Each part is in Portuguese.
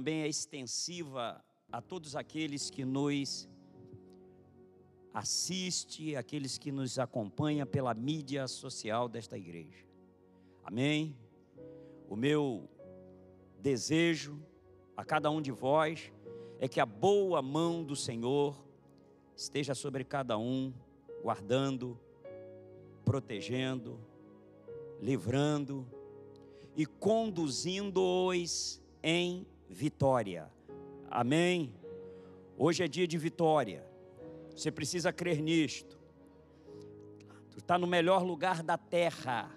também é extensiva a todos aqueles que nos assiste, aqueles que nos acompanham pela mídia social desta igreja. Amém? O meu desejo a cada um de vós é que a boa mão do Senhor esteja sobre cada um, guardando, protegendo, livrando e conduzindo-os em vitória. Amém? Hoje é dia de vitória. Você precisa crer nisto. Tu está no melhor lugar da terra.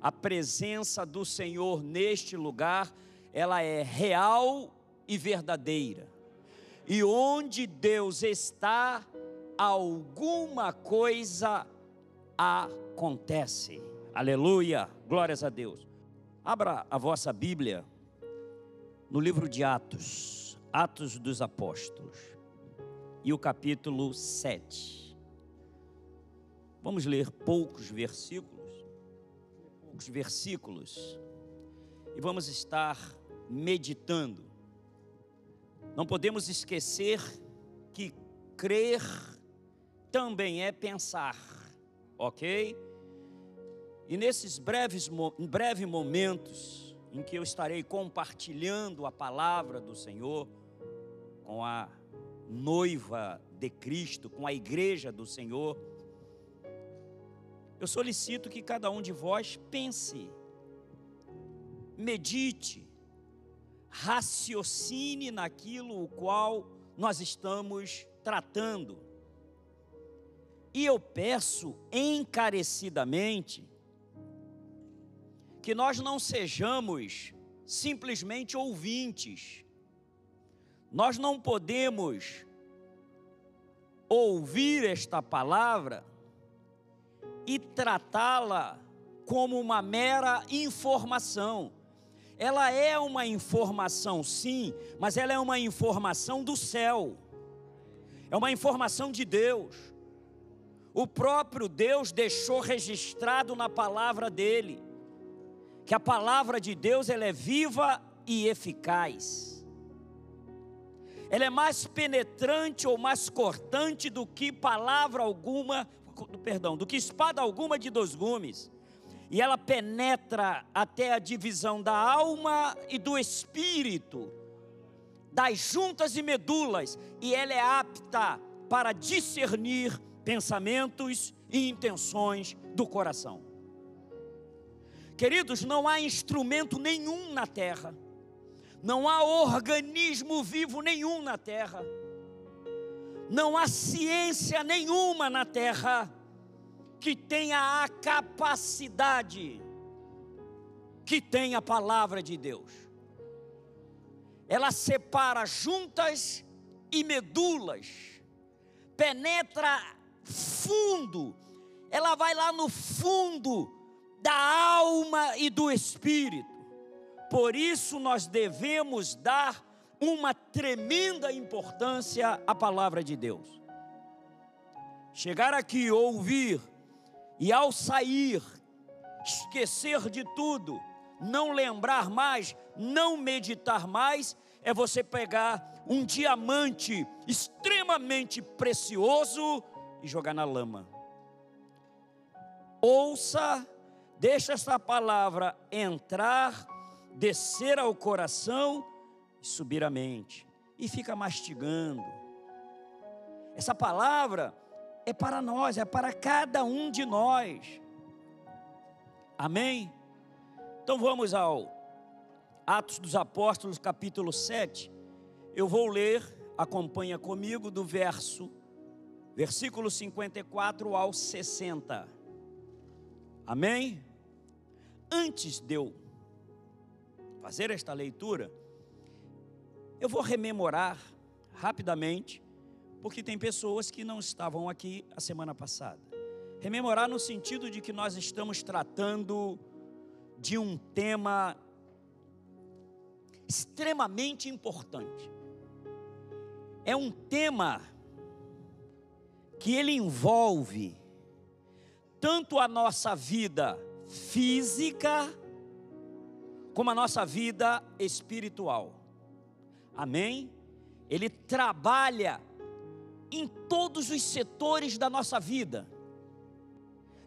A presença do Senhor neste lugar, ela é real e verdadeira. E onde Deus está, alguma coisa acontece. Aleluia, glórias a Deus. Abra a vossa Bíblia no livro de Atos, Atos dos Apóstolos, e o capítulo 7. Vamos ler poucos versículos, poucos versículos, e vamos estar meditando. Não podemos esquecer que crer também é pensar, ok? E nesses breves, breves momentos em que eu estarei compartilhando a palavra do Senhor com a noiva de Cristo, com a igreja do Senhor, eu solicito que cada um de vós pense, medite, raciocine naquilo o qual nós estamos tratando. E eu peço encarecidamente que nós não sejamos simplesmente ouvintes. Nós não podemos ouvir esta palavra e tratá-la como uma mera informação. Ela é uma informação, sim, mas ela é uma informação do céu, é uma informação de Deus. O próprio Deus deixou registrado na palavra dele que a palavra de Deus ela é viva e eficaz. Ela é mais penetrante ou mais cortante do que palavra alguma, perdão, do que espada alguma de dois gumes. E ela penetra até a divisão da alma e do espírito, das juntas e medulas, e ela é apta para discernir pensamentos e intenções do coração. Queridos, não há instrumento nenhum na terra, não há organismo vivo nenhum na terra, não há ciência nenhuma na terra que tenha a capacidade que tem a palavra de Deus. Ela separa juntas e medulas, penetra fundo, ela vai lá no fundo da alma e do espírito. Por isso nós devemos dar uma tremenda importância à palavra de Deus. Chegar aqui, ouvir, e ao sair, esquecer de tudo, não lembrar mais, não meditar mais, é você pegar um diamante extremamente precioso e jogar na lama. Ouça Deixa essa palavra entrar, descer ao coração e subir à mente. E fica mastigando. Essa palavra é para nós, é para cada um de nós. Amém? Então vamos ao Atos dos Apóstolos, capítulo 7. Eu vou ler, acompanha comigo, do verso, versículo 54 ao 60. Amém? Antes de eu fazer esta leitura, eu vou rememorar rapidamente, porque tem pessoas que não estavam aqui a semana passada. Rememorar no sentido de que nós estamos tratando de um tema extremamente importante. É um tema que ele envolve tanto a nossa vida física como a nossa vida espiritual. Amém? Ele trabalha em todos os setores da nossa vida.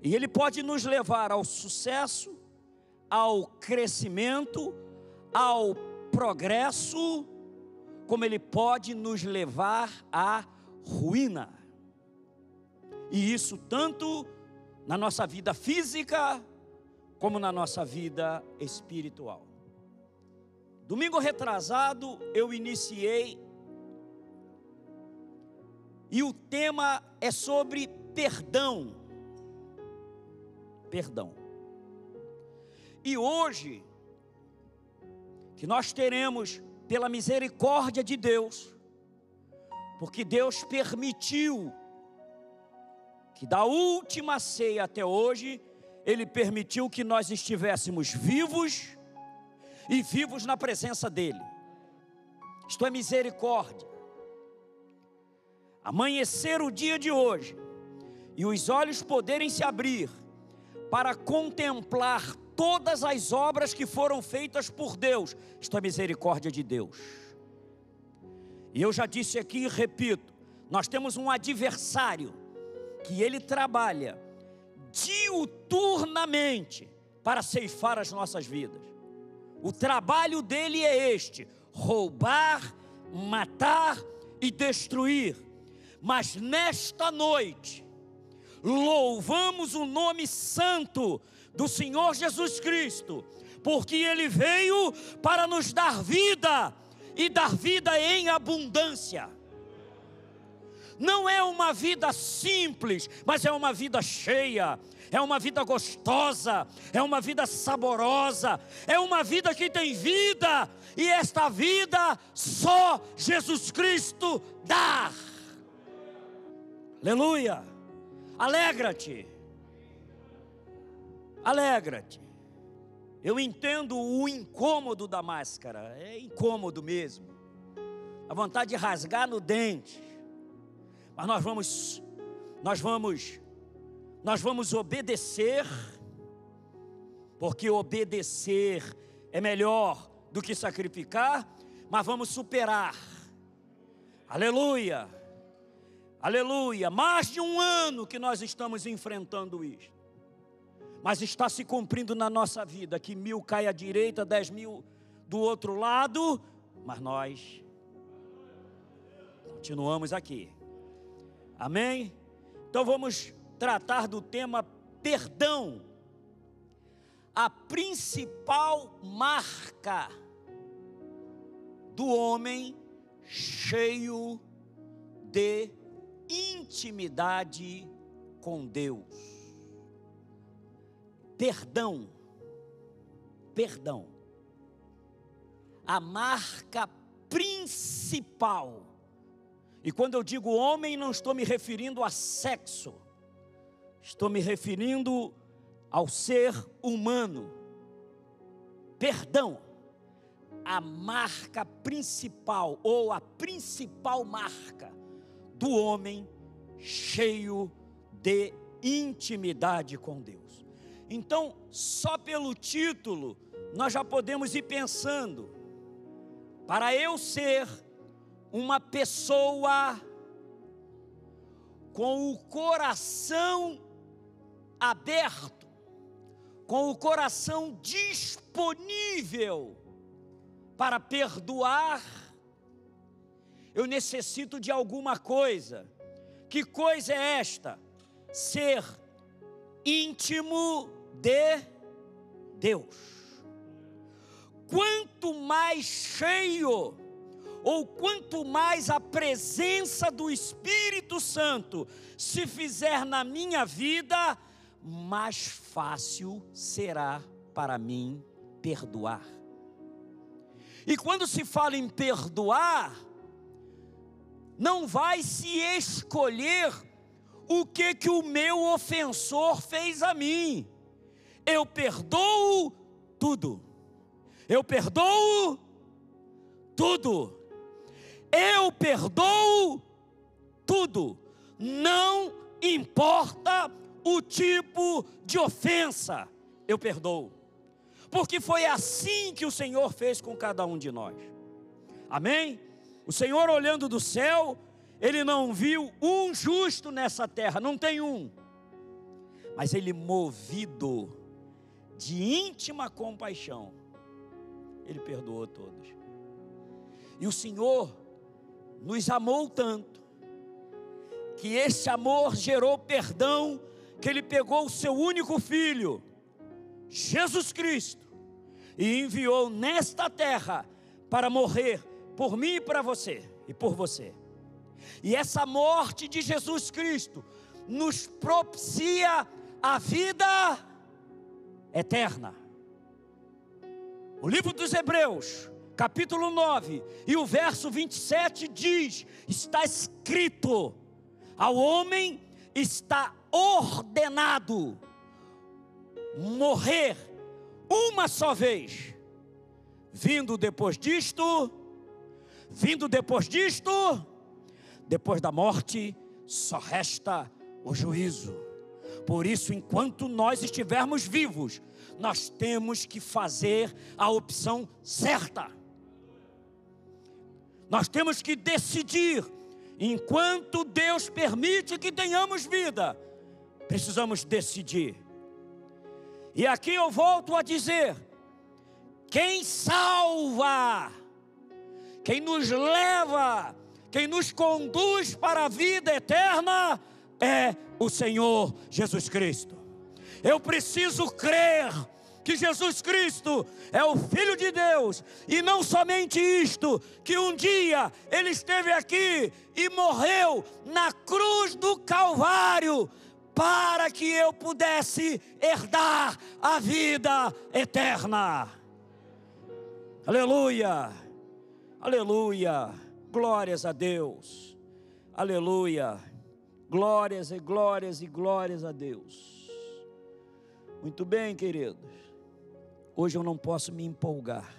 E ele pode nos levar ao sucesso, ao crescimento, ao progresso, como ele pode nos levar à ruína. E isso tanto na nossa vida física, como na nossa vida espiritual. Domingo retrasado eu iniciei e o tema é sobre perdão. Perdão. E hoje, que nós teremos, pela misericórdia de Deus, porque Deus permitiu que da última ceia até hoje, Ele permitiu que nós estivéssemos vivos e vivos na presença dEle. Isto é misericórdia amanhecer o dia de hoje e os olhos poderem se abrir para contemplar todas as obras que foram feitas por Deus, isto é misericórdia de Deus. E eu já disse aqui e repito: nós temos um adversário que ele trabalha diuturnamente para ceifar as nossas vidas. O trabalho dele é este: roubar, matar e destruir. Mas nesta noite, louvamos o nome santo do Senhor Jesus Cristo, porque Ele veio para nos dar vida e dar vida em abundância. Não é uma vida simples, mas é uma vida cheia, é uma vida gostosa, é uma vida saborosa, é uma vida que tem vida, e esta vida só Jesus Cristo dá. Aleluia! Alegra-te! Alegra-te! Eu entendo o incômodo da máscara, é incômodo mesmo. A vontade de rasgar no dente. Mas nós vamos nós vamos nós vamos obedecer, porque obedecer é melhor do que sacrificar, mas vamos superar. Aleluia! Aleluia! Mais de um ano que nós estamos enfrentando isso. Mas está se cumprindo na nossa vida que mil cai à direita, dez mil do outro lado, mas nós continuamos aqui. Amém? Então vamos tratar do tema perdão. A principal marca do homem cheio de intimidade com Deus. Perdão, perdão, a marca principal. E quando eu digo homem, não estou me referindo a sexo, estou me referindo ao ser humano. Perdão, a marca principal, ou a principal marca do homem cheio de intimidade com Deus. Então, só pelo título, nós já podemos ir pensando, para eu ser uma pessoa com o coração aberto, com o coração disponível para perdoar eu necessito de alguma coisa. Que coisa é esta? Ser íntimo de Deus. Quanto mais cheio, ou quanto mais a presença do Espírito Santo se fizer na minha vida, mais fácil será para mim perdoar. E quando se fala em perdoar, não vai se escolher o que que o meu ofensor fez a mim. Eu perdoo tudo. Eu perdoo tudo. Eu perdoo tudo. Não importa o tipo de ofensa, eu perdoo. Porque foi assim que o Senhor fez com cada um de nós. Amém? O Senhor olhando do céu, ele não viu um justo nessa terra, não tem um. Mas ele movido de íntima compaixão, ele perdoou todos. E o Senhor nos amou tanto, que esse amor gerou perdão, que ele pegou o seu único filho, Jesus Cristo, e enviou nesta terra para morrer por mim e para você e por você. E essa morte de Jesus Cristo nos propicia a vida eterna. O livro dos Hebreus, capítulo 9, e o verso 27 diz: está escrito, ao homem está ordenado morrer uma só vez, vindo depois disto, vindo depois disto, depois da morte, só resta o juízo. Por isso, enquanto nós estivermos vivos, nós temos que fazer a opção certa. Nós temos que decidir, enquanto Deus permite que tenhamos vida, precisamos decidir. E aqui eu volto a dizer: quem salva, quem nos leva, quem nos conduz para a vida eterna é o Senhor Jesus Cristo. Eu preciso crer que Jesus Cristo é o Filho de Deus, e não somente isto, que um dia Ele esteve aqui e morreu na cruz do Calvário, para que eu pudesse herdar a vida eterna. Aleluia, aleluia, glórias a Deus, aleluia, glórias e glórias e glórias a Deus. Muito bem, queridos. Hoje eu não posso me empolgar.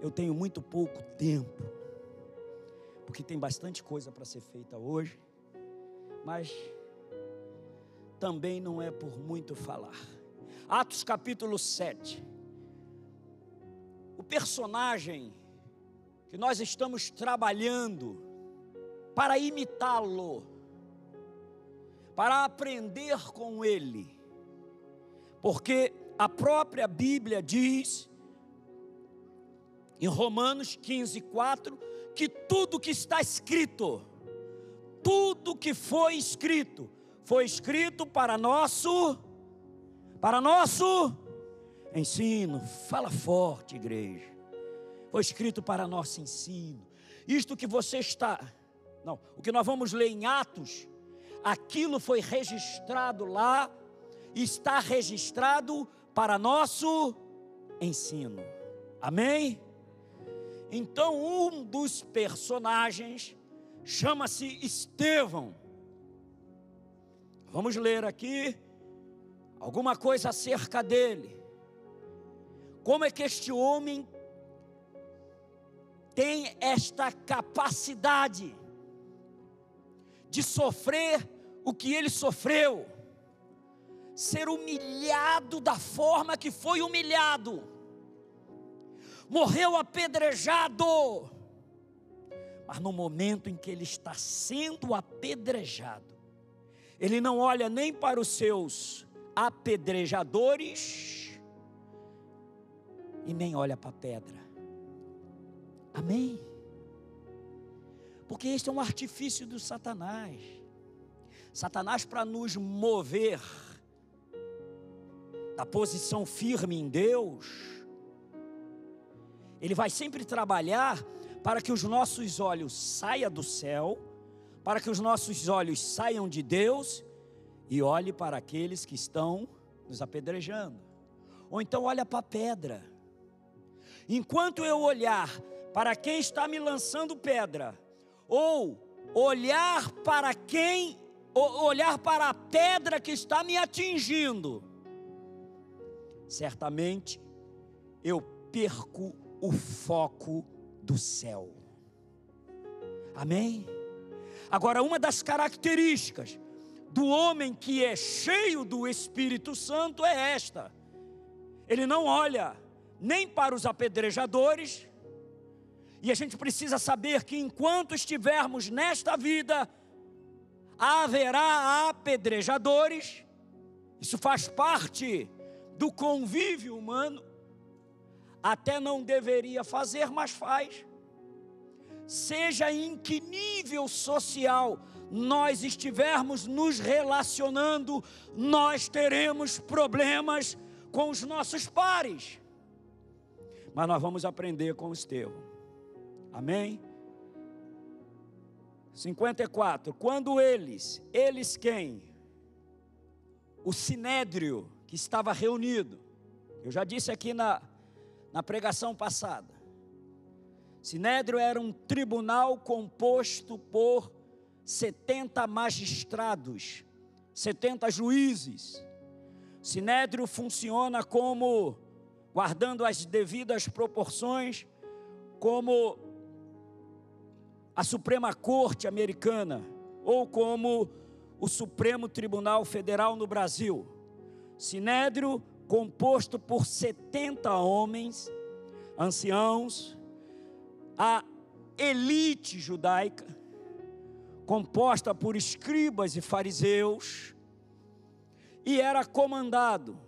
Eu tenho muito pouco tempo, porque tem bastante coisa para ser feita hoje, mas também não é por muito falar. Atos capítulo 7. O personagem que nós estamos trabalhando para imitá-lo, para aprender com ele, porque a própria Bíblia diz, em Romanos 15, 4, que tudo que está escrito, tudo que foi escrito, foi escrito para nosso, para nosso ensino. Fala forte, igreja. Foi escrito para nosso ensino. Isto que você está, não, o que nós vamos ler em Atos, aquilo foi registrado lá, está registrado para nosso ensino. Amém? Então, um dos personagens chama-se Estevão. Vamos ler aqui alguma coisa acerca dele. Como é que este homem tem esta capacidade de sofrer o que ele sofreu? Ser humilhado da forma que foi humilhado, morreu apedrejado, mas no momento em que ele está sendo apedrejado, ele não olha nem para os seus apedrejadores e nem olha para a pedra. Amém? Porque este é um artifício do Satanás. Satanás, para nos mover da posição firme em Deus, Ele vai sempre trabalhar para que os nossos olhos saiam do céu, para que os nossos olhos saiam de Deus e olhe para aqueles que estão nos apedrejando. Ou então olha para a pedra. Enquanto eu olhar para quem está me lançando pedra, ou olhar para quem, olhar para a pedra que está me atingindo, certamente eu perco o foco do céu. Amém? Agora, uma das características do homem que é cheio do Espírito Santo é esta: ele não olha nem para os apedrejadores E a gente precisa saber que enquanto estivermos nesta vida, haverá apedrejadores, isso faz parte do convívio humano, até não deveria fazer, mas faz. Seja em que nível social nós estivermos nos relacionando, nós teremos problemas com os nossos pares. Mas nós vamos aprender com Estevão. Amém? 54. Quando eles, eles quem? O sinédrio que estava reunido. Eu já disse aqui na, na pregação passada. Sinédrio era um tribunal composto por 70 magistrados, 70 juízes. Sinédrio funciona como, guardando as devidas proporções, como a Suprema Corte Americana ou como o Supremo Tribunal Federal no Brasil. Sinédrio composto por 70 homens, anciãos, a elite judaica, composta por escribas e fariseus, e era comandado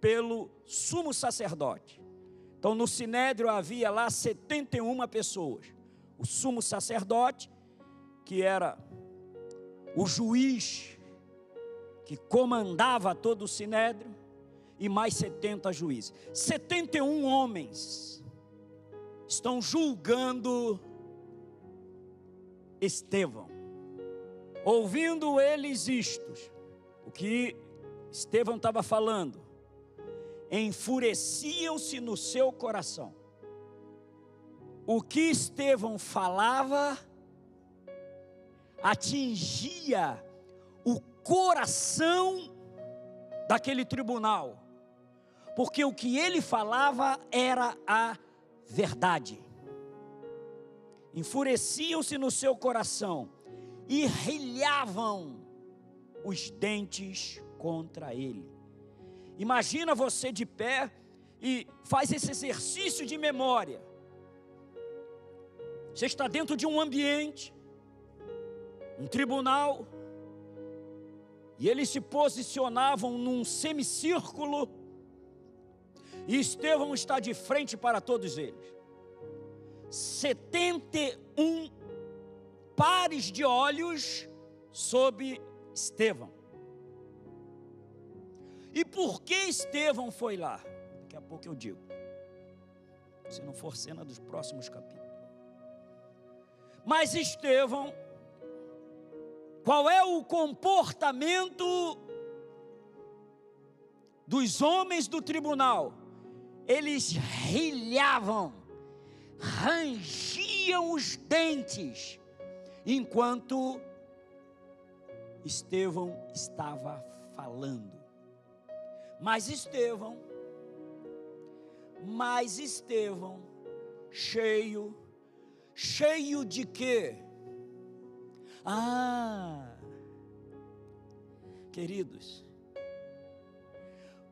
pelo sumo sacerdote. Então, no sinédrio havia lá 71 pessoas o sumo sacerdote, que era o juiz que comandava todo o sinédrio, e mais 70 juízes. 71 homens estão julgando Estevão. Ouvindo eles istos, o que Estevão estava falando, enfureciam-se no seu coração o que Estevão falava atingia coração daquele tribunal, porque o que ele falava era a verdade. Enfureciam-se no seu coração e rilhavam os dentes contra ele. Imagina você de pé e faz esse exercício de memória. Você está dentro de um ambiente, um tribunal, e eles se posicionavam num semicírculo, e Estevão está de frente para todos eles. 71 pares de olhos sobre Estevão. E por que Estevão foi lá? Daqui a pouco eu digo. Se não for cena dos próximos capítulos. Mas Estevão, qual é o comportamento dos homens do tribunal? Eles rilhavam, rangiam os dentes, enquanto Estevão estava falando. Mas Estevão, mas Estevão, cheio Cheio de quê? Ah, queridos,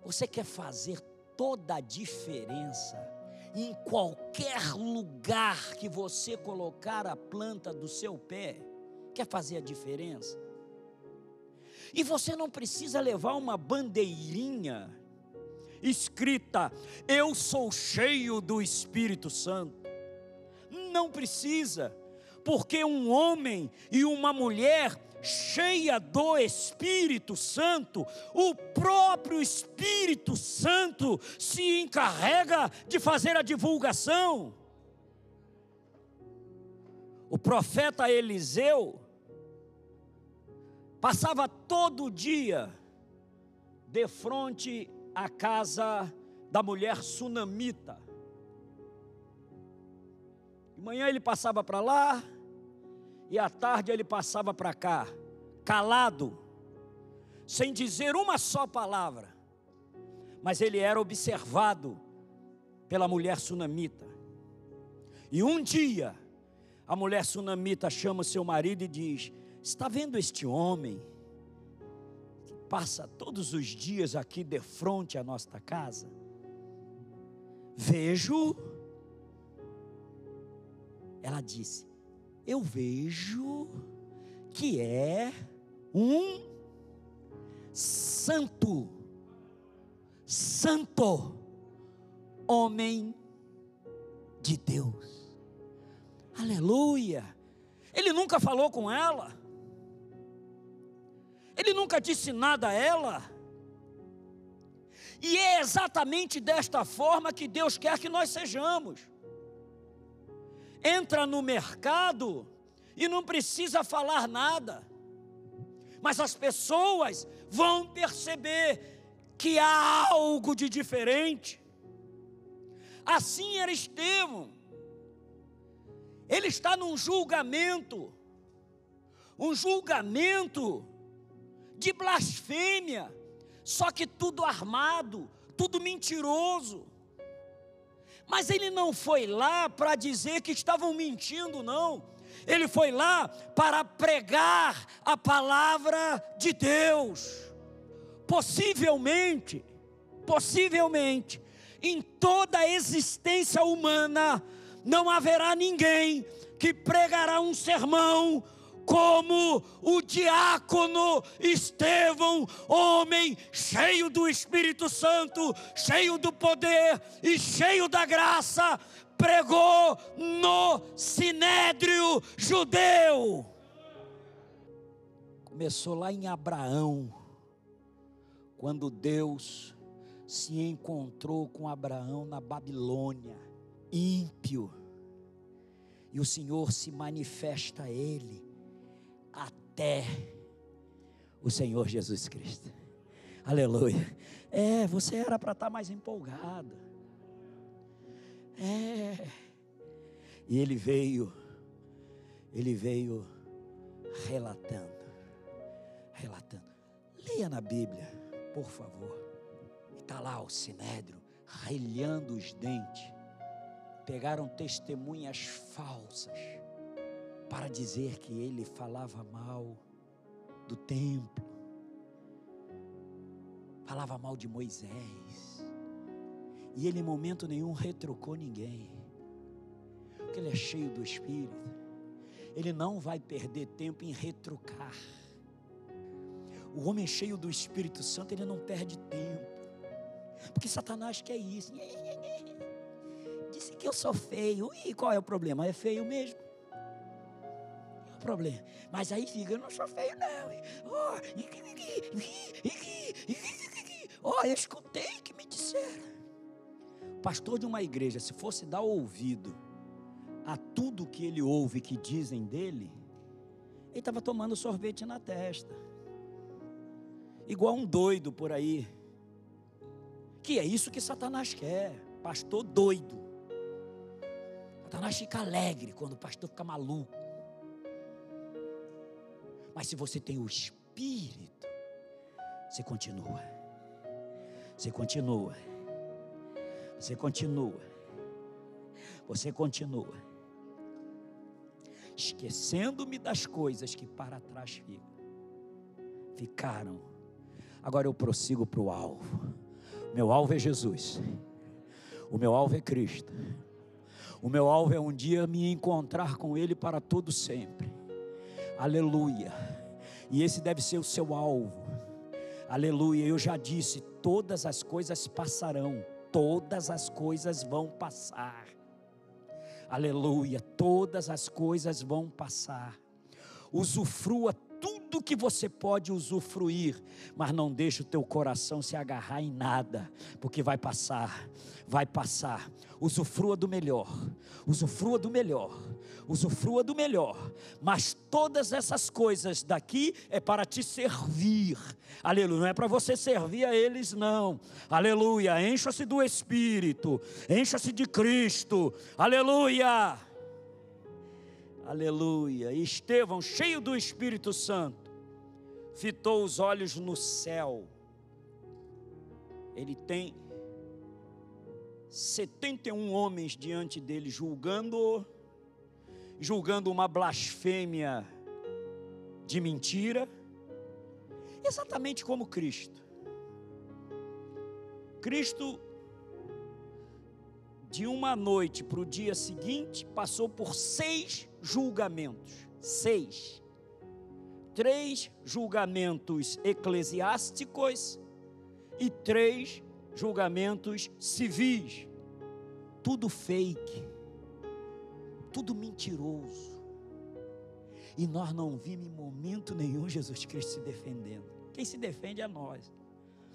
você quer fazer toda a diferença em qualquer lugar que você colocar a planta do seu pé? Quer fazer a diferença? E você não precisa levar uma bandeirinha escrita: Eu sou cheio do Espírito Santo. Não precisa, porque um homem e uma mulher cheia do Espírito Santo, o próprio Espírito Santo se encarrega de fazer a divulgação. O profeta Eliseu passava todo dia de frente à casa da mulher sunamita. De manhã ele passava para lá, e à tarde ele passava para cá, calado, sem dizer uma só palavra. Mas ele era observado pela mulher sunamita. E um dia, a mulher sunamita chama seu marido e diz: Está vendo este homem que passa todos os dias aqui de frente à nossa casa? Vejo Ela disse: Eu vejo que é um santo, santo homem de Deus. Aleluia. Ele nunca falou com ela. Ele nunca disse nada a ela. E é exatamente desta forma que Deus quer que nós sejamos. Entra no mercado e não precisa falar nada, mas as pessoas vão perceber que há algo de diferente. Assim era Estevão. Ele está num julgamento, um julgamento de blasfêmia, só que tudo armado, tudo mentiroso. Mas ele não foi lá para dizer que estavam mentindo, não. Ele foi lá para pregar a palavra de Deus. Possivelmente, possivelmente, em toda a existência humana, não haverá ninguém que pregará um sermão como o diácono Estevão, homem cheio do Espírito Santo, cheio do poder e cheio da graça, pregou no sinédrio judeu. Começou lá em Abraão, quando Deus se encontrou com Abraão na Babilônia, ímpio, e o Senhor se manifesta a ele até o Senhor Jesus Cristo. Aleluia. É, você era para estar tá mais empolgado. É. E ele veio, ele veio relatando, relatando. Leia na Bíblia, por favor. Está lá o sinédrio, relhando os dentes. Pegaram testemunhas falsas para dizer que ele falava mal do templo, falava mal de Moisés, e ele em momento nenhum retrucou ninguém, porque ele é cheio do Espírito, ele não vai perder tempo em retrucar. O homem cheio do Espírito Santo, ele não perde tempo, porque Satanás quer isso. Disse que eu sou feio, e qual é o problema? É feio mesmo problema. Mas aí fica, eu não sou feio, não. Ó, oh, eu escutei que me disseram. Pastor de uma igreja, se fosse dar ouvido a tudo que ele ouve que dizem dele, ele estava tomando sorvete na testa. Igual um doido por aí. Que é isso que Satanás quer. Pastor doido. Satanás fica alegre quando o pastor fica maluco. Mas se você tem o Espírito, você continua. Você continua. Você continua. Você continua. Esquecendo-me das coisas que para trás ficam. Ficaram. Agora eu prossigo para o alvo. Meu alvo é Jesus. O meu alvo é Cristo. O meu alvo é um dia me encontrar com Ele para todo sempre. Aleluia. E esse deve ser o seu alvo. Aleluia. Eu já disse: todas as coisas passarão, todas as coisas vão passar. Aleluia. Todas as coisas vão passar. Usufrua tudo que você pode usufruir, mas não deixe o teu coração se agarrar em nada, porque vai passar, vai passar. Usufrua do melhor, usufrua do melhor, usufrua do melhor, mas todas essas coisas daqui é para te servir, aleluia, não é para você servir a eles, não, aleluia, encha-se do Espírito, encha-se de Cristo, aleluia. Aleluia. E Estevão, cheio do Espírito Santo, fitou os olhos no céu. Ele tem 71 homens diante dele julgando julgando uma blasfêmia de mentira, exatamente como Cristo. Cristo de uma noite para o dia seguinte, passou por seis julgamentos. Seis. Três julgamentos eclesiásticos e três julgamentos civis. Tudo fake, tudo mentiroso. E nós não vimos em momento nenhum Jesus Cristo se defendendo. Quem se defende é nós.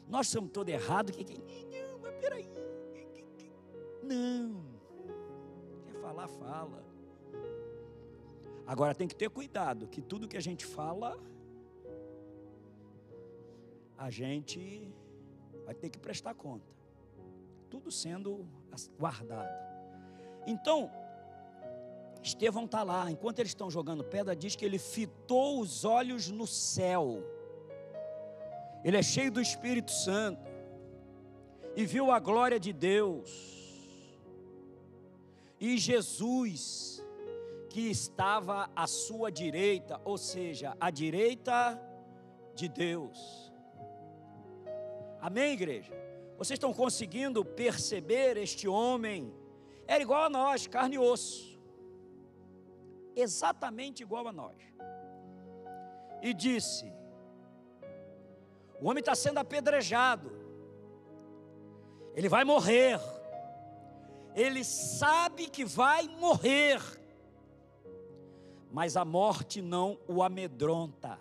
Nós somos todo errado. Que, que, não, mas peraí. Não. Quer falar, fala. Agora tem que ter cuidado, que tudo que a gente fala, a gente vai ter que prestar conta. Tudo sendo guardado. Então, Estevão está lá, enquanto eles estão jogando pedra, diz que ele fitou os olhos no céu. Ele é cheio do Espírito Santo e viu a glória de Deus. E Jesus, que estava à sua direita, ou seja, à direita de Deus. Amém, igreja? Vocês estão conseguindo perceber este homem? Era igual a nós, carne e osso exatamente igual a nós. E disse: O homem está sendo apedrejado, ele vai morrer, ele sabe que vai morrer, mas a morte não o amedronta,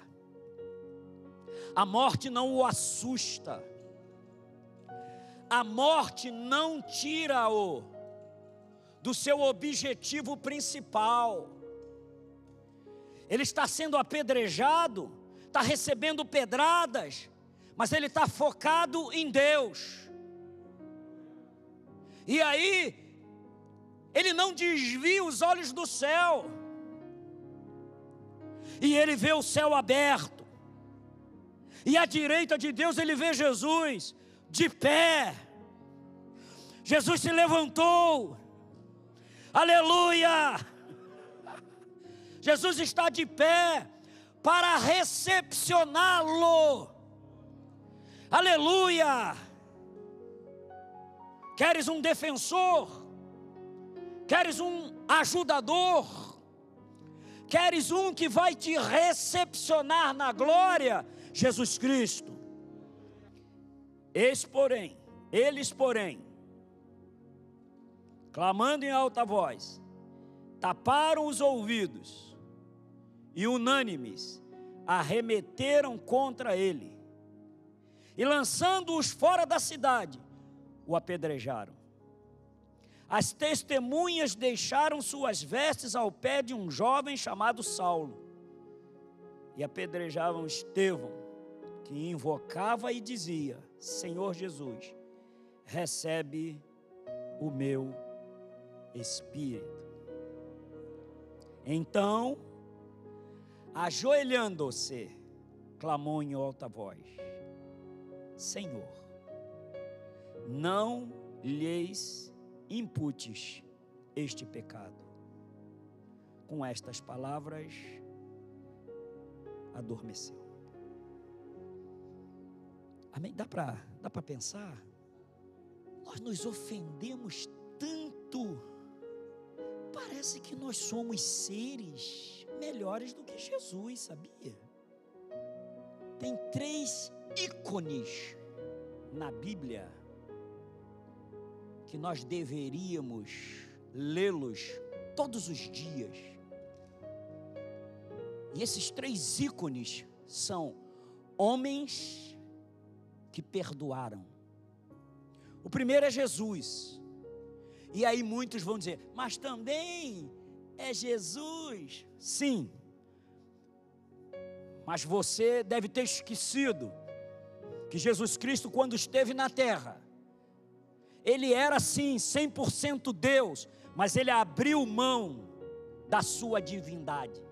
a morte não o assusta, a morte não tira-o do seu objetivo principal. Ele está sendo apedrejado, está recebendo pedradas, mas ele está focado em Deus. E aí, ele não desvia os olhos do céu, e ele vê o céu aberto, e à direita de Deus ele vê Jesus de pé. Jesus se levantou, aleluia! Jesus está de pé para recepcioná-lo. Aleluia! Queres um defensor? Queres um ajudador? Queres um que vai te recepcionar na glória? Jesus Cristo. Eis, porém, eles, porém, clamando em alta voz, taparam os ouvidos e unânimes arremeteram contra ele e lançando-os fora da cidade, o apedrejaram. As testemunhas deixaram suas vestes ao pé de um jovem chamado Saulo e apedrejavam Estevão, que invocava e dizia: Senhor Jesus, recebe o meu espírito. Então, ajoelhando-se, clamou em alta voz: Senhor, não lhes imputes este pecado. Com estas palavras, adormeceu. Amém? Dá para dá pensar? Nós nos ofendemos tanto. Parece que nós somos seres melhores do que Jesus, sabia? Tem três ícones na Bíblia que nós deveríamos lê-los todos os dias. E esses três ícones são homens que perdoaram. O primeiro é Jesus. E aí muitos vão dizer, mas também é Jesus. Sim. Mas você deve ter esquecido que Jesus Cristo, quando esteve na terra, ele era sim 100% Deus, mas ele abriu mão da sua divindade.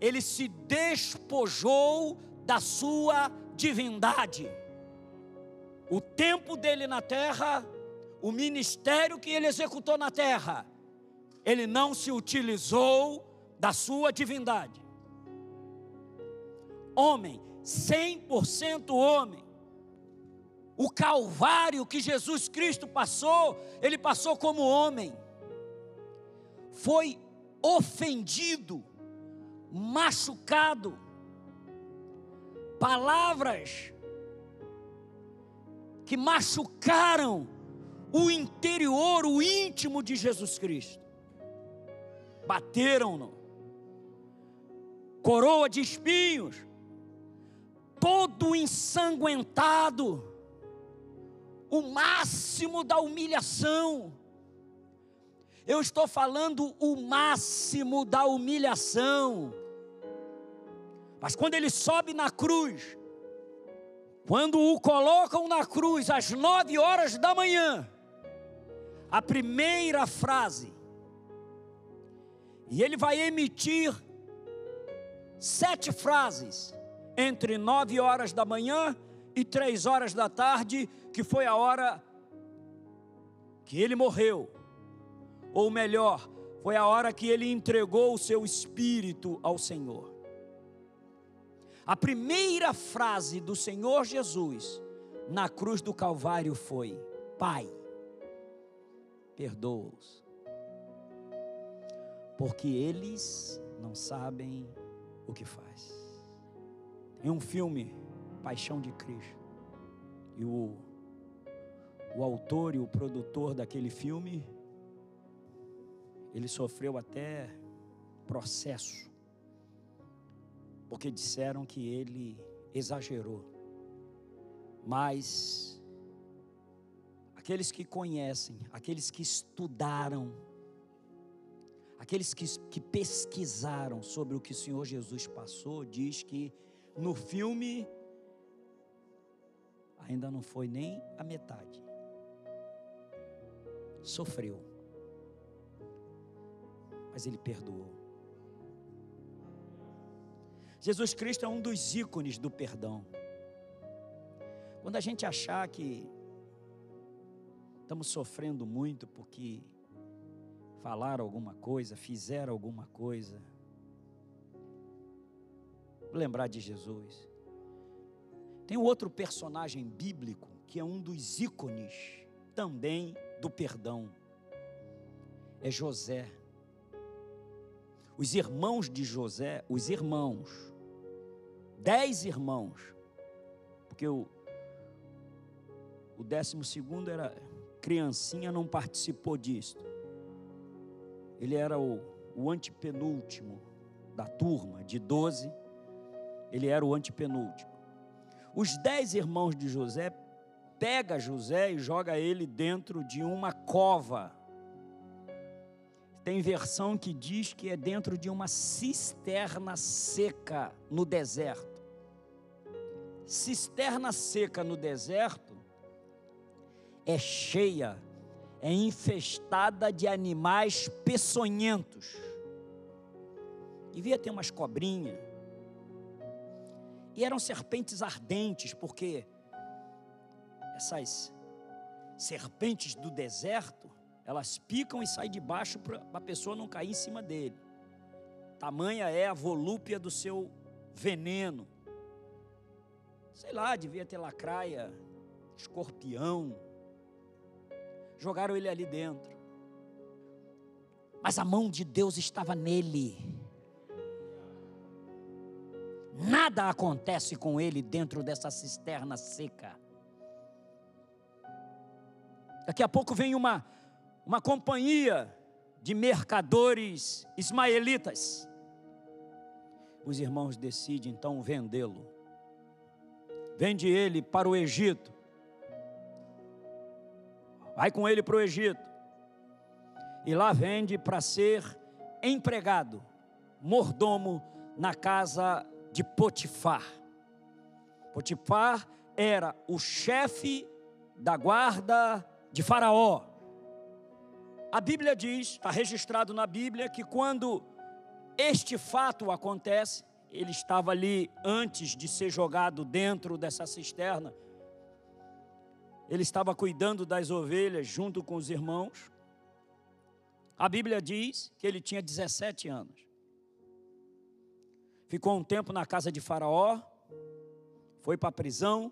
Ele se despojou da sua divindade. O tempo dele na terra, o ministério que ele executou na terra, ele não se utilizou da sua divindade. Homem, 100% homem. O calvário que Jesus Cristo passou, ele passou como homem. Foi ofendido, machucado. Palavras que machucaram o interior, o íntimo de Jesus Cristo. Bateram-no. Coroa de espinhos, todo ensanguentado, o máximo da humilhação. Eu estou falando o máximo da humilhação. Mas quando ele sobe na cruz, quando o colocam na cruz às nove horas da manhã, a primeira frase, e ele vai emitir sete frases entre nove horas da manhã e três horas da tarde, que foi a hora que ele morreu, ou melhor, foi a hora que ele entregou o seu espírito ao Senhor. A primeira frase do Senhor Jesus na cruz do Calvário foi: Pai, perdoa-os, porque eles não sabem o que faz. Em um filme, Paixão de Cristo, e o, o autor e o produtor daquele filme, ele sofreu até processo porque disseram que ele exagerou. Mas aqueles que conhecem, aqueles que estudaram, aqueles que, que pesquisaram sobre o que o Senhor Jesus passou, diz que no filme ainda não foi nem a metade. Sofreu. Mas ele perdoou. Jesus Cristo é um dos ícones do perdão. Quando a gente achar que estamos sofrendo muito porque falaram alguma coisa, fizeram alguma coisa, lembrar de Jesus. Tem outro personagem bíblico que é um dos ícones também do perdão. É José. Os irmãos de José, os irmãos dez irmãos, porque o, o décimo segundo era criancinha, não participou disto. Ele era o, o antepenúltimo da turma, de doze, ele era o antepenúltimo. Os dez irmãos de José pega José e joga ele dentro de uma cova. Tem versão que diz que é dentro de uma cisterna seca no deserto cisterna seca no deserto é cheia, é infestada de animais peçonhentos. Devia ter umas cobrinhas. E eram serpentes ardentes, porque essas serpentes do deserto, elas picam e saem de baixo para a pessoa não cair em cima dele. Tamanha é a volúpia do seu veneno. Sei lá, devia ter lacraia, escorpião. Jogaram ele ali dentro. Mas a mão de Deus estava nele. Nada acontece com ele dentro dessa cisterna seca. Daqui a pouco vem uma, uma companhia de mercadores ismaelitas. Os irmãos decidem então vendê-lo vende ele para o Egito. Vai com ele para o Egito. E lá vende para ser empregado, mordomo na casa de Potifar. Potifar era o chefe da guarda de Faraó. A Bíblia diz, está registrado na Bíblia, que quando este fato acontece, ele estava ali antes de ser jogado dentro dessa cisterna. Ele estava cuidando das ovelhas junto com os irmãos. A Bíblia diz que ele tinha 17 anos. Ficou um tempo na casa de Faraó, foi para a prisão,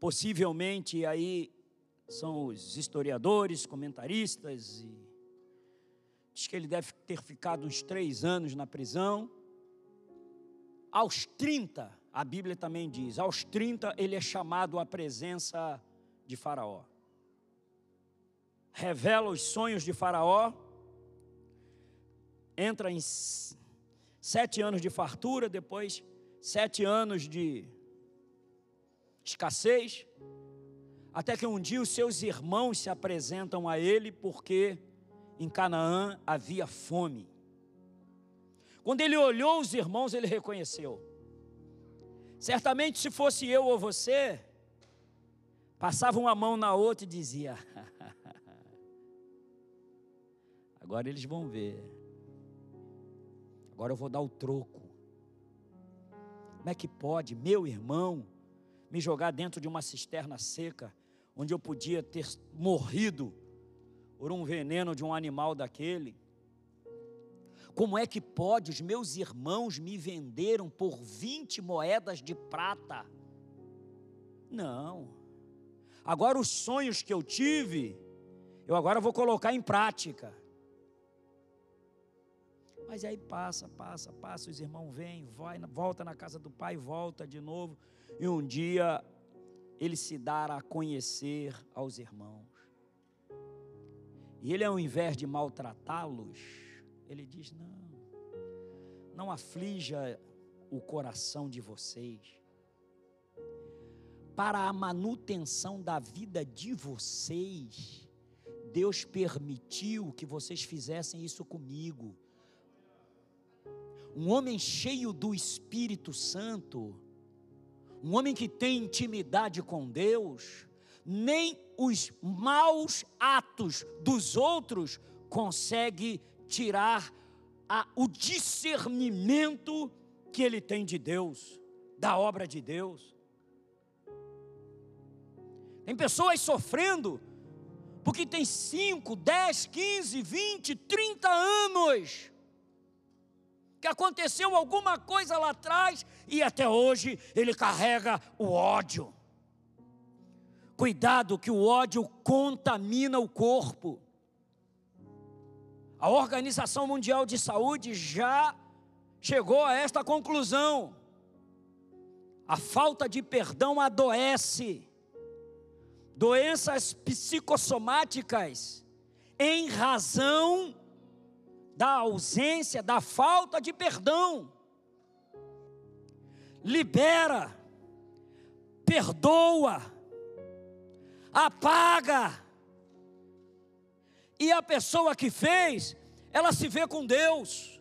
Possivelmente aí são os historiadores, comentaristas, e diz que ele deve ter ficado uns três anos na prisão. Aos 30, a Bíblia também diz, aos 30 ele é chamado à presença de Faraó. Revela os sonhos de Faraó, entra em sete anos de fartura, depois sete anos de escassez, até que um dia os seus irmãos se apresentam a ele, porque em Canaã havia fome. Quando ele olhou os irmãos, ele reconheceu. Certamente, se fosse eu ou você, passava uma mão na outra e dizia: Agora eles vão ver. Agora eu vou dar o troco. Como é que pode, meu irmão, me jogar dentro de uma cisterna seca, onde eu podia ter morrido por um veneno de um animal daquele? Como é que pode? Os meus irmãos me venderam por 20 moedas de prata. Não. Agora os sonhos que eu tive, eu agora vou colocar em prática. Mas aí passa, passa, passa, os irmãos vêm, vai, volta na casa do pai, volta de novo. E um dia ele se dará a conhecer aos irmãos. E ele, ao invés de maltratá-los, ele diz: Não, não aflija o coração de vocês. Para a manutenção da vida de vocês, Deus permitiu que vocês fizessem isso comigo um homem cheio do Espírito Santo, um homem que tem intimidade com Deus, nem os maus atos dos outros consegue tirar a, o discernimento que ele tem de Deus, da obra de Deus. Tem pessoas sofrendo porque tem 5, 10, 15, 20, 30 anos que aconteceu alguma coisa lá atrás e até hoje ele carrega o ódio. Cuidado que o ódio contamina o corpo. A Organização Mundial de Saúde já chegou a esta conclusão. A falta de perdão adoece. Doenças psicossomáticas em razão da ausência, da falta de perdão. Libera, perdoa, apaga. E a pessoa que fez, ela se vê com Deus.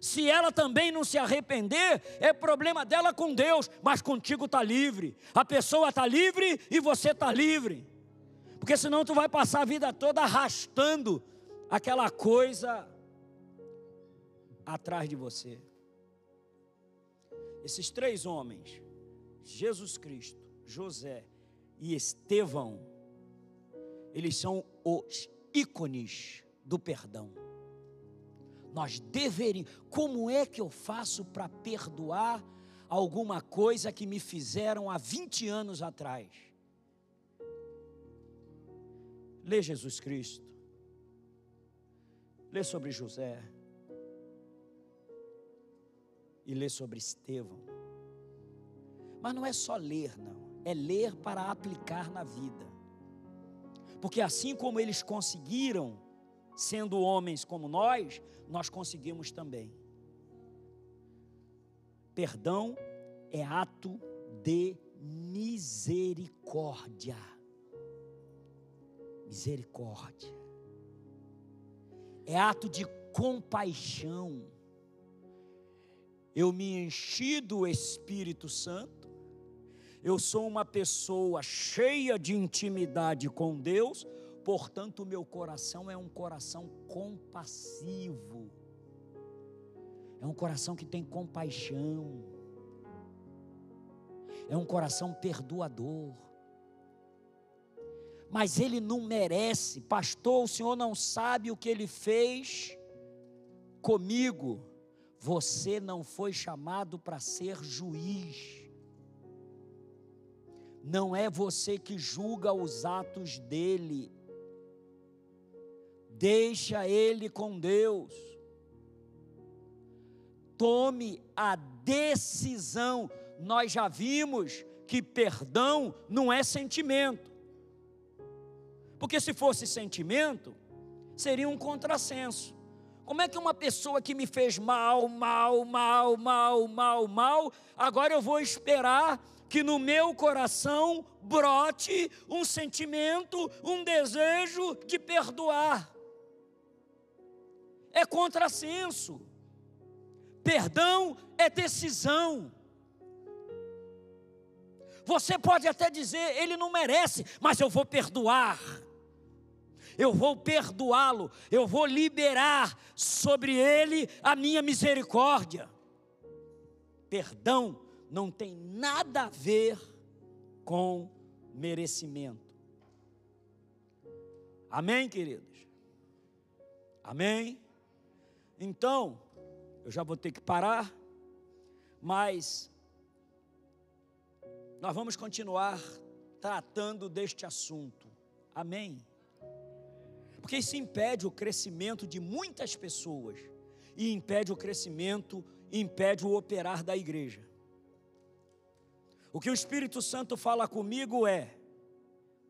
Se ela também não se arrepender, é problema dela com Deus, mas contigo está livre. A pessoa está livre e você está livre. Porque senão tu vai passar a vida toda arrastando aquela coisa atrás de você. Esses três homens, Jesus Cristo, José e Estevão, eles são os ícones do perdão. Nós deveríamos, como é que eu faço para perdoar alguma coisa que me fizeram há 20 anos atrás? Lê Jesus Cristo, lê sobre José, e ler sobre Estevão. Mas não é só ler, não. É ler para aplicar na vida. Porque assim como eles conseguiram, sendo homens como nós, nós conseguimos também. Perdão é ato de misericórdia. Misericórdia. É ato de compaixão eu me enchi do Espírito Santo, eu sou uma pessoa cheia de intimidade com Deus, portanto, meu coração é um coração compassivo, é um coração que tem compaixão, é um coração perdoador. Mas ele não merece, pastor, o senhor não sabe o que ele fez comigo. Você não foi chamado para ser juiz. Não é você que julga os atos dele. Deixa ele com Deus. Tome a decisão. Nós já vimos que perdão não é sentimento. Porque se fosse sentimento, seria um contrassenso. Como é que uma pessoa que me fez mal, mal, mal, mal, mal, mal, agora eu vou esperar que no meu coração brote um sentimento, um desejo de perdoar? É contrassenso. Perdão é decisão. Você pode até dizer, ele não merece, mas eu vou perdoar eu vou perdoá-lo, eu vou liberar sobre ele a minha misericórdia. Perdão não tem nada a ver com merecimento. Amém, queridos? Amém? Então, eu já vou ter que parar, mas nós vamos continuar tratando deste assunto. Amém? Porque isso impede o crescimento de muitas pessoas e impede o crescimento, impede o operar da igreja. O que o Espírito Santo fala comigo é: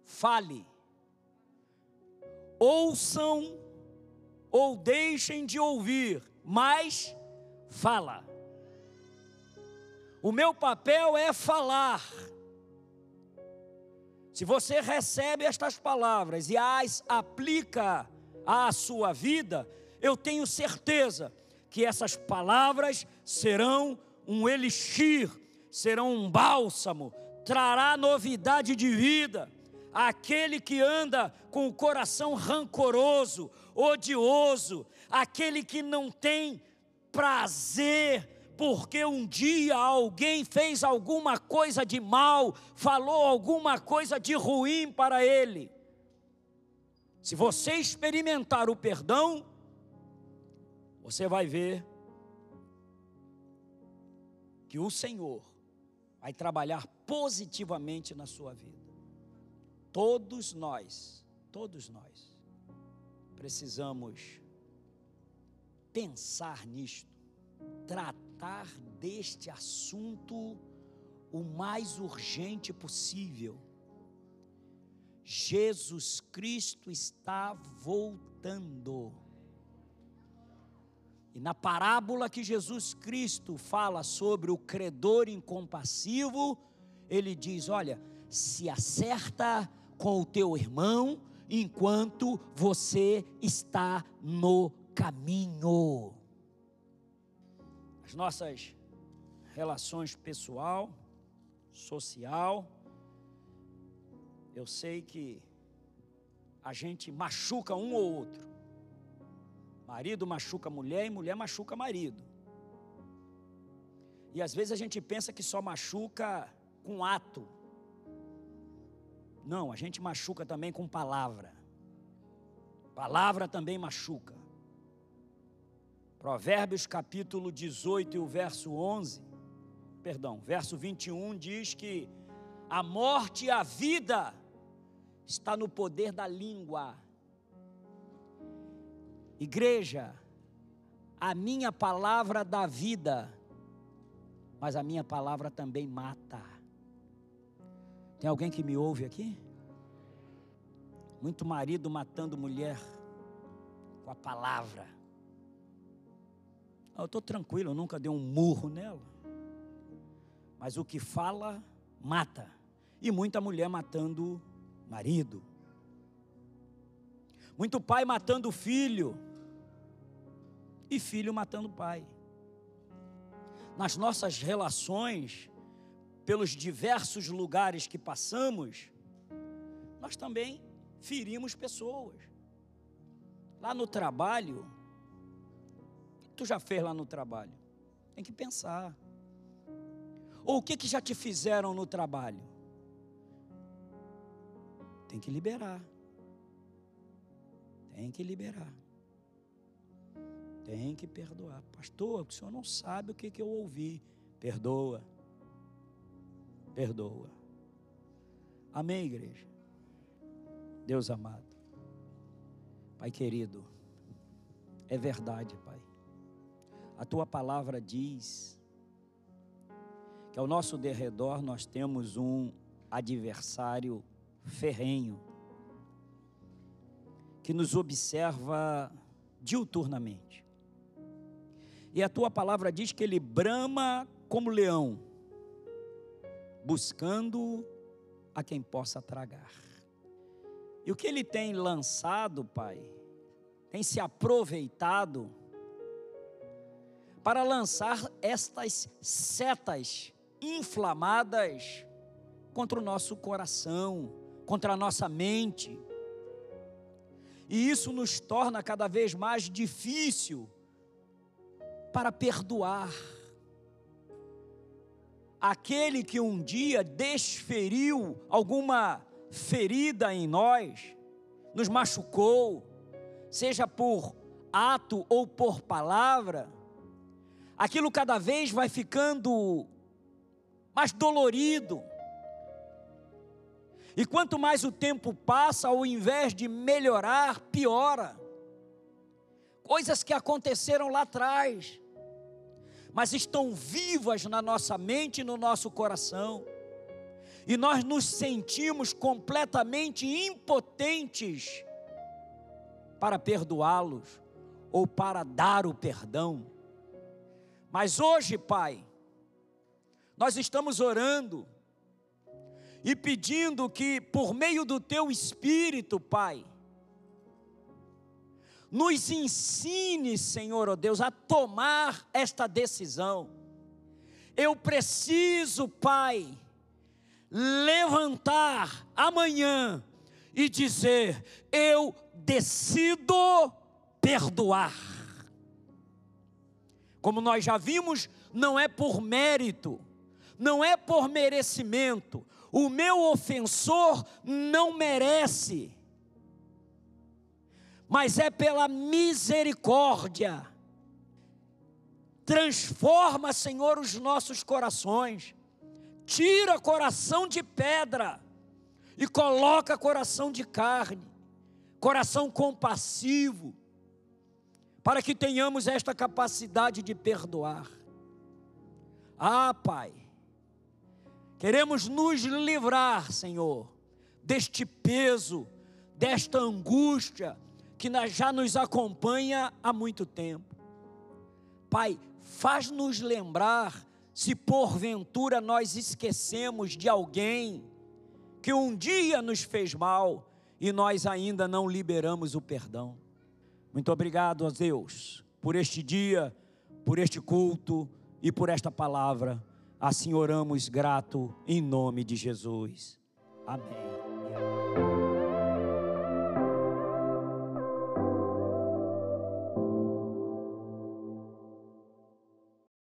fale, ouçam ou deixem de ouvir, mas fala. O meu papel é falar. Se você recebe estas palavras e as aplica à sua vida, eu tenho certeza que essas palavras serão um elixir, serão um bálsamo, trará novidade de vida. Aquele que anda com o coração rancoroso, odioso, aquele que não tem prazer porque um dia alguém fez alguma coisa de mal, falou alguma coisa de ruim para ele. Se você experimentar o perdão, você vai ver que o Senhor vai trabalhar positivamente na sua vida. Todos nós, todos nós, precisamos pensar nisto, tratar tratar deste assunto o mais urgente possível. Jesus Cristo está voltando. E na parábola que Jesus Cristo fala sobre o credor incompassivo, ele diz: Olha, se acerta com o teu irmão enquanto você está no caminho as nossas relações pessoal, social. Eu sei que a gente machuca um ou outro. Marido machuca mulher e mulher machuca marido. E às vezes a gente pensa que só machuca com ato. Não, a gente machuca também com palavra. Palavra também machuca. Provérbios capítulo 18 e o verso 11, perdão, verso 21 diz que a morte e a vida está no poder da língua. Igreja, a minha palavra dá vida, mas a minha palavra também mata. Tem alguém que me ouve aqui? Muito marido matando mulher com a palavra. Eu estou tranquilo, eu nunca dei um murro nela. Mas o que fala, mata. E muita mulher matando marido. Muito pai matando filho. E filho matando pai. Nas nossas relações, pelos diversos lugares que passamos, nós também ferimos pessoas. Lá no trabalho, tu já fez lá no trabalho? Tem que pensar. Ou o que, que já te fizeram no trabalho? Tem que liberar. Tem que liberar. Tem que perdoar. Pastor, o senhor não sabe o que, que eu ouvi. Perdoa. Perdoa. Amém, igreja? Deus amado. Pai querido, é verdade, Pai. A tua palavra diz que ao nosso derredor nós temos um adversário ferrenho que nos observa diuturnamente. E a tua palavra diz que ele brama como leão, buscando a quem possa tragar. E o que ele tem lançado, Pai, tem se aproveitado para lançar estas setas inflamadas contra o nosso coração, contra a nossa mente. E isso nos torna cada vez mais difícil para perdoar aquele que um dia desferiu alguma ferida em nós, nos machucou, seja por ato ou por palavra, aquilo cada vez vai ficando mais dolorido. E quanto mais o tempo passa, ao invés de melhorar, piora. Coisas que aconteceram lá atrás, mas estão vivas na nossa mente e no nosso coração. E nós nos sentimos completamente impotentes para perdoá-los ou para dar o perdão. Mas hoje, Pai, nós estamos orando e pedindo que, por meio do Teu Espírito, Pai, nos ensine, Senhor, ó oh Deus, a tomar esta decisão. Eu preciso, Pai, levantar amanhã e dizer: Eu decido perdoar. Como nós já vimos, não é por mérito, não é por merecimento. O meu ofensor não merece, mas é pela misericórdia. Transforma, Senhor, os nossos corações, tira coração de pedra e coloca coração de carne, coração compassivo, para que tenhamos esta capacidade de perdoar. Ah, Pai, queremos nos livrar, Senhor, deste peso, desta angústia que já nos acompanha há muito tempo. Pai, faz-nos lembrar se porventura nós esquecemos de alguém que um dia nos fez mal e nós ainda não liberamos o perdão. Muito obrigado a Deus por este dia, por este culto e por esta palavra. Assim oramos grato em nome de Jesus. Amém.